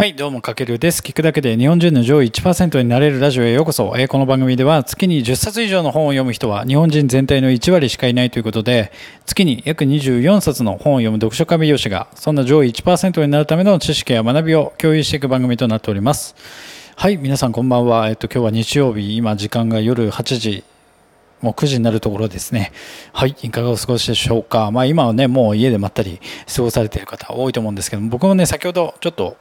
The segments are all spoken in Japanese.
はい、どうも、かけるです。聞くだけで日本人の上位1%になれるラジオへようこそ。えこの番組では月に10冊以上の本を読む人は日本人全体の1割しかいないということで、月に約24冊の本を読む読書家美容師が、そんな上位1%になるための知識や学びを共有していく番組となっております。はい、皆さんこんばんは。えっと、今日は日曜日、今時間が夜8時もう9時になるところですね。はい、いかがお過ごしでしょうか。まあ今はね、もう家でまったり過ごされている方多いと思うんですけども、僕もね、先ほどちょっと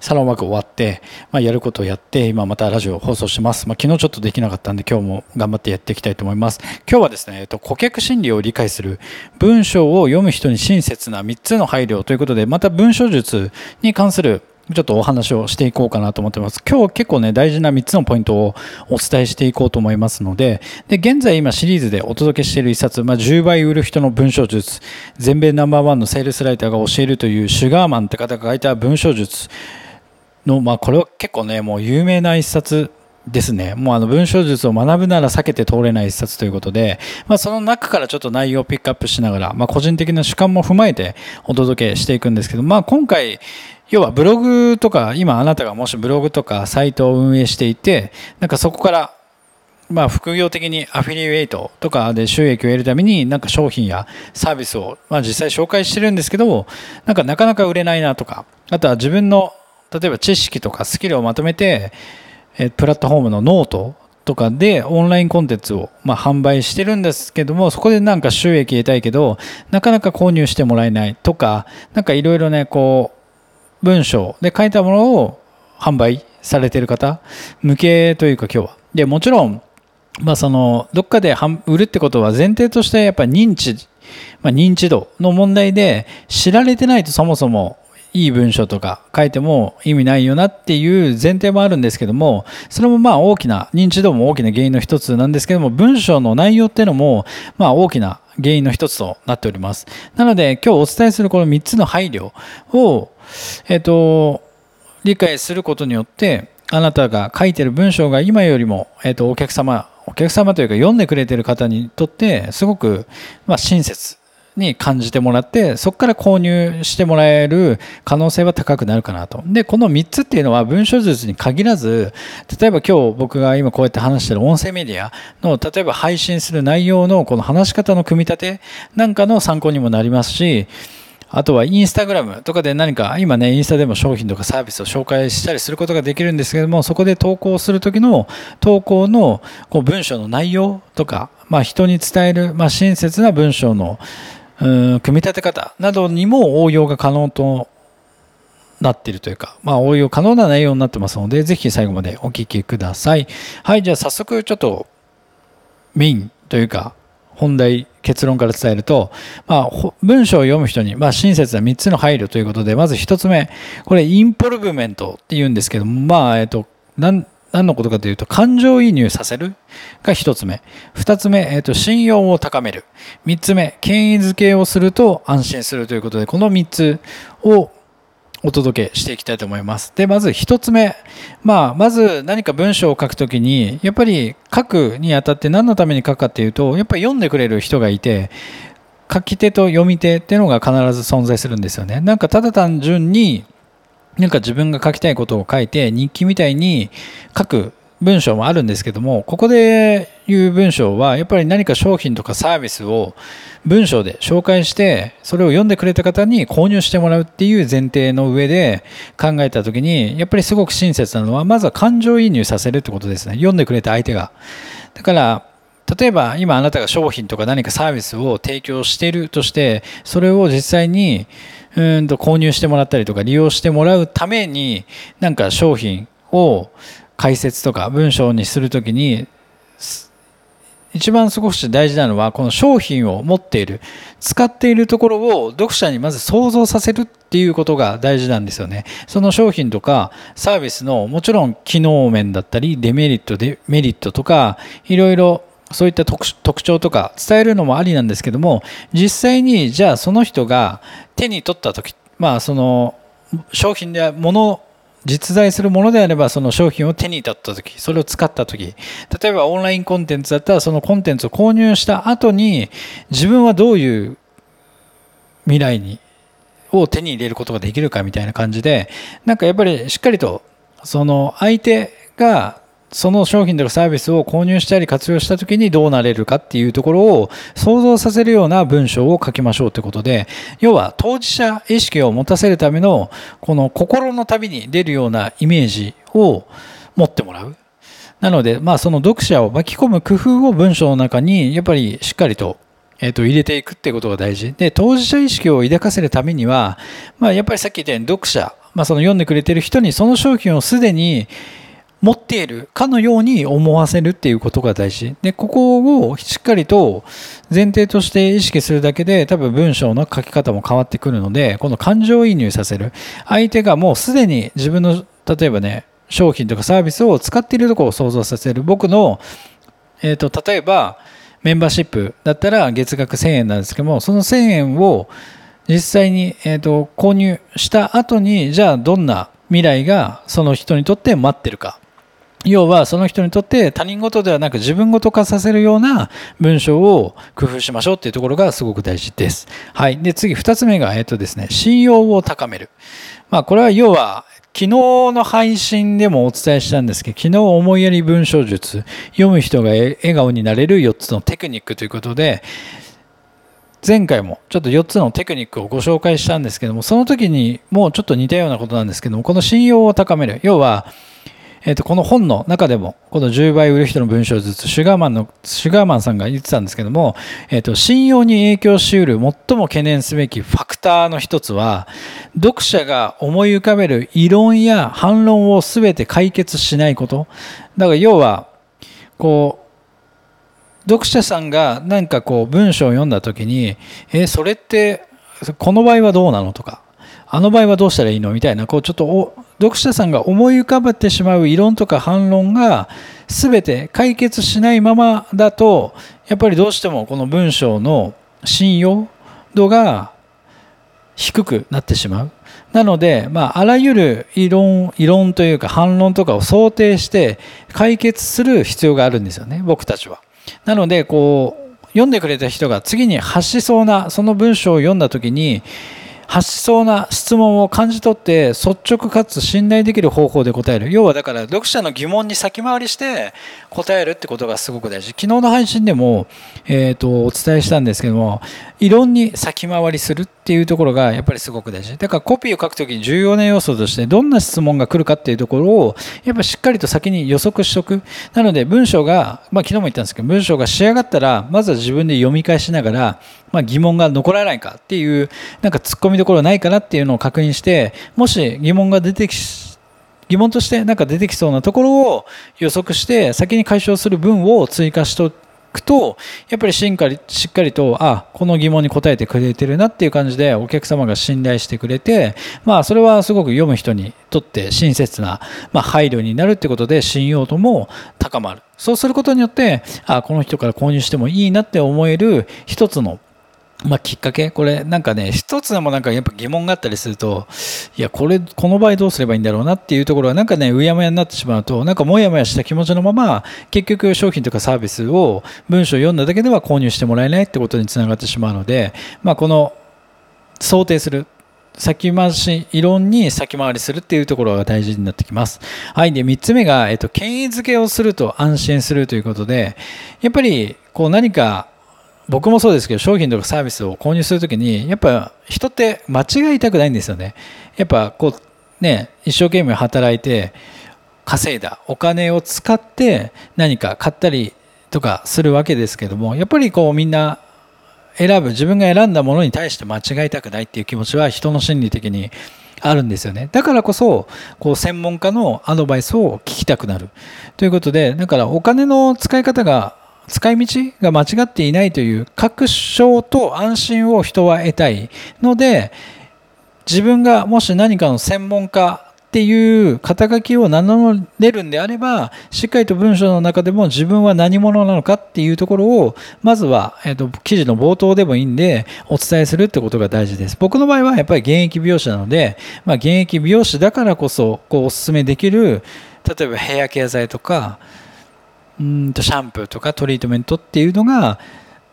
サロンワーク終わって、まあやることをやって、今またラジオを放送してます。まあ昨日ちょっとできなかったんで、今日も頑張ってやっていきたいと思います。今日はですね、えっと、顧客心理を理解する文章を読む人に親切な3つの配慮ということで、また文章術に関するちょっとお話をしていこうかなと思ってます。今日結構ね、大事な3つのポイントをお伝えしていこうと思いますので、で、現在今シリーズでお届けしている一冊、まあ、10倍売る人の文章術、全米ナンバーワンのセールスライターが教えるというシュガーマンって方が書いた文章術の、まあ、これは結構ね、もう有名な一冊ですね。もうあの文章術を学ぶなら避けて通れない一冊ということで、まあその中からちょっと内容をピックアップしながら、まあ個人的な主観も踏まえてお届けしていくんですけど、まあ今回、要はブログとか、今あなたがもしブログとかサイトを運営していて、なんかそこからまあ、副業的にアフィリエイトとかで収益を得るためになんか商品やサービスを、まあ、実際紹介してるんですけどなんかなかなか売れないなとかあとは自分の例えば知識とかスキルをまとめてプラットフォームのノートとかでオンラインコンテンツをまあ販売してるんですけどもそこでなんか収益得たいけどなかなか購入してもらえないとかなんかいろいろねこう文章。で書いたものを販売されている方向けというか今日は。でもちろんまあそのどっかで売るってことは前提としてやっぱ認知、まあ、認知度の問題で知られてないとそもそもいい文章とか書いても意味ないよなっていう前提もあるんですけどもそれもまあ大きな認知度も大きな原因の一つなんですけども文章の内容っていうのもまあ大きな原因の一つとなっております。なので今日お伝えするこの3つの配慮をえっ、と理解することによってあなたが書いてる文章が今よりも、えっとお客様お客様というか読んでくれてる方にとってすごく、まあ、親切に感じてもらってそこから購入してもらえる可能性は高くなるかなと。でこの3つっていうのは文章術に限らず例えば今日僕が今こうやって話してる音声メディアの例えば配信する内容のこの話し方の組み立てなんかの参考にもなりますしあとはインスタグラムとかで何か今ねインスタでも商品とかサービスを紹介したりすることができるんですけどもそこで投稿する時の投稿のこう文章の内容とか、まあ、人に伝える、まあ、親切な文章のうん組み立て方などにも応用が可能となっているというか、まあ、応用可能な内容になってますのでぜひ最後までお聞きください。はいじゃあ早速ちょっとメインというか本題結論から伝えると、まあ、文章を読む人に、まあ、親切な3つの配慮ということでまず1つ目これインポルブメントって言うんですけどもまあえっと何何のことかというと感情移入させるが1つ目。2つ目、えっと信用を高める。3つ目権威づけをすると安心するということでこの3つをお届けしていきたいと思います。で、まず一つ目。まあ、まず何か文章を書くときに、やっぱり書くにあたって何のために書くかっていうと、やっぱり読んでくれる人がいて、書き手と読み手っていうのが必ず存在するんですよね。なんかただ単純に、なんか自分が書きたいことを書いて、日記みたいに書く文章もあるんですけども、ここで言う文章は、やっぱり何か商品とかサービスを文章で紹介して、それを読んでくれた方に購入してもらうっていう前提の上で考えたときに、やっぱりすごく親切なのは、まずは感情移入させるってことですね。読んでくれた相手が。だから、例えば今あなたが商品とか何かサービスを提供しているとして、それを実際にうんと購入してもらったりとか利用してもらうために、なんか商品を解説とか文章にするときに一番少し大事なのはこの商品を持っている使っているところを読者にまず想像させるっていうことが大事なんですよね。その商品とかサービスのもちろん機能面だったりデメリットデメリットとかいろいろそういった特徴とか伝えるのもありなんですけども実際にじゃあその人が手に取った時まあその商品で物実在するものであればその商品を手に取った時それを使った時例えばオンラインコンテンツだったらそのコンテンツを購入した後に自分はどういう未来にを手に入れることができるかみたいな感じで、なんかやっぱりしっかりと、その相手がその商品とかサービスを購入したり活用した時にどうなれるかっていうところを想像させるような文章を書きましょうということで、要は当事者意識を持たせるためのこの心の旅に出るようなイメージを持ってもらう。なので、まあその読者を巻き込む工夫を文章の中にやっぱりしっかりとえっ、と、入れていくっていうことが大事。で、当事者意識を抱かせるためには、まあ、やっぱりさっき言ったように読者、まあ、その読んでくれてる人にその商品をすでに持っているかのように思わせるっていうことが大事。で、ここをしっかりと前提として意識するだけで多分文章の書き方も変わってくるので、この感情移入させる。相手がもうすでに自分の、例えばね、商品とかサービスを使っているところを想像させる。僕の、えっ、ー、と、例えば、メンバーシップだったら月額1000円なんですけども、その1000円を実際に、えーと購入した後に、じゃあどんな未来がその人にとって待ってるか。要はその人にとって他人事ではなく自分事化させるような文章を工夫しましょうっていうところがすごく大事です。はい。で、次二つ目が、えっとですね、信用を高める。まあ、これは要は、昨日の配信でもお伝えしたんですけど、昨日思いやり文章術、読む人が笑顔になれる4つのテクニックということで、前回もちょっと4つのテクニックをご紹介したんですけども、その時にもうちょっと似たようなことなんですけども、この信用を高める。要は、え、ー、と、この本の中でも、この10倍売る人の文章ずつ、シュガーマンの、シュガーマンさんが言ってたんですけども、え、ー、と、信用に影響しうる最も懸念すべきファクターの一つは、読者が思い浮かべる異論や反論を全て解決しないこと。だから要は、こう、読者さんが何かこう文章を読んだ時に、え、それって、この場合はどうなのとか、あの場合はどうしたらいいのみたいな、こうちょっと読者さんが思い浮かべてしまう異論とか反論が全て解決しないままだと、やっぱりどうしてもこの文章の信用度が低くなってしまう。なので、まあ、あらゆる異論、異論というか反論とかを想定して解決する必要があるんですよね、僕たちは。なので、こう、読んでくれた人が次に発しそうな、その文章を読んだ時に、発しそうな質問を感じ取って率直かつ信頼できる方法で答える。要はだから読者の疑問に先回りして答えるってことがすごく大事。昨日の配信でも、えーと、お伝えしたんですけども異論に先回りするっていうところがやっぱりすごく大事。だからコピーを書くときに重要な要素としてどんな質問が来るかっていうところをやっぱしっかりと先に予測しておく。なので文章が、まあ、昨日も言ったんですけど文章が仕上がったらまずは自分で読み返しながらまあ、疑問が残らないかっていう、なんか突っ込みどころないかなっていうのを確認して、もし疑問が出てき、疑問としてなんか出てきそうなところを予測して先に解消する文を追加しとくとやっぱりしっかりしっかりとあこの疑問に答えてくれてるなっていう感じでお客様が信頼してくれてまあそれはすごく読む人にとって親切な、まあ、配慮になるってことで信用度も高まる。そうすることによってあこの人から購入してもいいなって思える一つのまあ、きっかけ？これなんかね一つでもなんかやっぱ疑問があったりするといやこれこの場合どうすればいいんだろうなっていうところはなんかねうやむやになってしまうとなんかもやもやした気持ちのまま結局商品とかサービスを文章を読んだだけでは購入してもらえないってことにつながってしまうので、まあ、この想定する先回し、異論に先回りするっていうところが大事になってきます。はい。で、3つ目が、えっと、権威づけをすると安心するということで、やっぱり、こう何か僕もそうですけど商品とかサービスを購入するときにやっぱ人って間違いたくないんですよね。やっぱこうね一生懸命働いて稼いだお金を使って何か買ったりとかするわけですけどもやっぱりこうみんな選ぶ自分が選んだものに対して間違いたくないっていう気持ちは人の心理的にあるんですよね。だからこそこう専門家のアドバイスを聞きたくなる。ということでだからお金の使い方が使い道が間違っていないという確証と安心を人は得たいので自分がもし何かの専門家っていう肩書きを名乗れるんであればしっかりと文章の中でも自分は何者なのかっていうところをまずは、えーと、記事の冒頭でもいいんでお伝えするってことが大事です。僕の場合はやっぱり現役美容師なので、まあ、現役美容師だからこそこうお勧めできる例えばヘアケア剤とかうんとシャンプーとかトリートメントっていうのが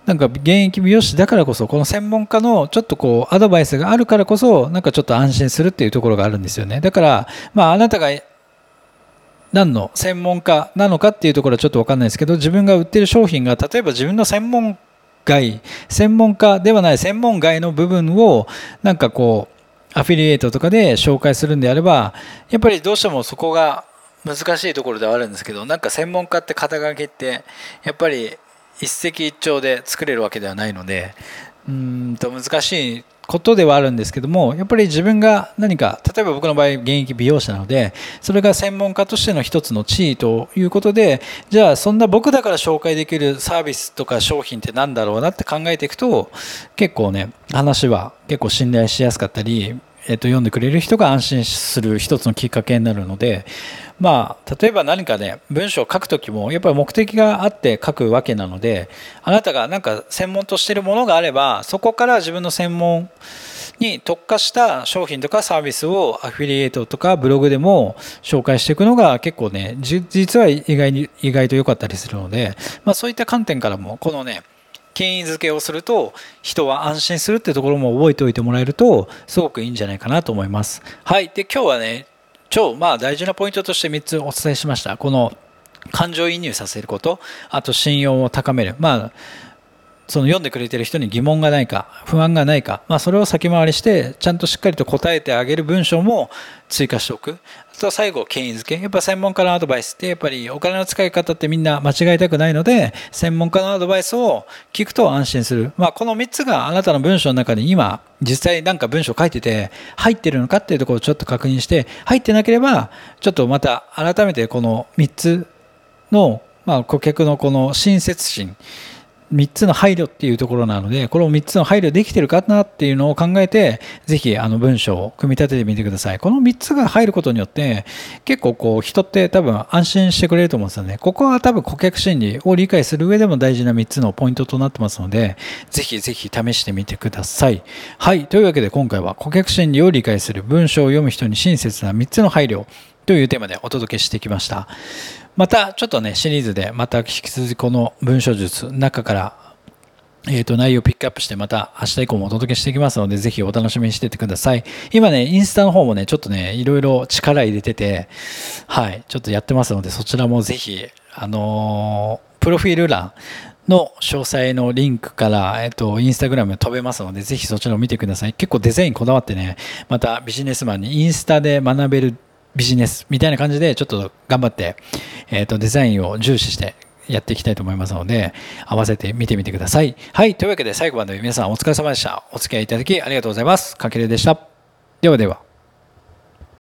なんか現役美容師だからこそこの専門家のちょっとこうアドバイスがあるからこそなんかちょっと安心するっていうところがあるんですよね。だからまああなたが何の専門家なのかっていうところはちょっと分かんないですけど自分が売ってる商品が例えば自分の専門外専門家ではない専門外の部分をなんかこうアフィリエイトとかで紹介するんであればやっぱりどうしてもそこが難しいところではあるんですけどなんか専門家って肩書きってやっぱり一石一鳥で作れるわけではないのでうんと難しいことではあるんですけどもやっぱり自分が何か例えば僕の場合現役美容師なのでそれが専門家としての一つの地位ということでじゃあそんな僕だから紹介できるサービスとか商品って何だろうなって考えていくと結構ね話は結構信頼しやすかったりえっと、読んでくれる人が安心する一つのきっかけになるので、まあ、例えば何かね文章を書く時もやっぱり目的があって書くわけなのであなたが何か専門としてるものがあればそこから自分の専門に特化した商品とかサービスをアフィリエイトとかブログでも紹介していくのが結構ね実は意外に意外と良かったりするので、まあ、そういった観点からもこのね権威づけをすると人は安心するってところも覚えておいてもらえるとすごくいいんじゃないかなと思います。はい。で、今日はね、超まあ大事なポイントとして3つお伝えしました。この感情移入させること、あと信用を高める。まあその読んでくれてる人に疑問がないか不安がないか、まあ、それを先回りしてちゃんとしっかりと答えてあげる文章も追加しておく。あとは最後権威づけ。やっぱ専門家のアドバイスってやっぱりお金の使い方ってみんな間違えたくないので専門家のアドバイスを聞くと安心する、まあ、この3つがあなたの文章の中に今実際なんか文章書いてて入ってるのかっていうところをちょっと確認して入ってなければちょっとまた改めてこの3つの、まあ、顧客のこの親切心3つの配慮っていうところなので、この3つの配慮できてるかなっていうのを考えて、ぜひあの文章を組み立ててみてください。この3つが入ることによって、結構こう人って多分安心してくれると思うんですよね。ここは多分顧客心理を理解する上でも大事な3つのポイントとなってますので、ぜひぜひ試してみてください。はい。というわけで今回は顧客心理を理解する文章を読む人に親切な3つの配慮というテーマでお届けしてきました。またちょっとねシリーズでまた引き続きこの文章術中からえっ、ー、と、内容をピックアップして、また明日以降もお届けしていきますので、ぜひお楽しみにしててください。今ね、インスタの方もね、ちょっとね、いろいろ力入れてて、はい、ちょっとやってますので、そちらもぜひ、あのー、プロフィール欄の詳細のリンクから、えっ、ー、と、インスタグラム飛べますので、ぜひそちらを見てください。結構デザインこだわってね、またビジネスマンにインスタで学べるビジネスみたいな感じでちょっと頑張って、えっ、ー、とデザインを重視してやっていきたいと思いますので合わせて見てみてください。はい。というわけで最後まで皆さんお疲れ様でした。お付き合いいただきありがとうございます。かけるでした。ではでは。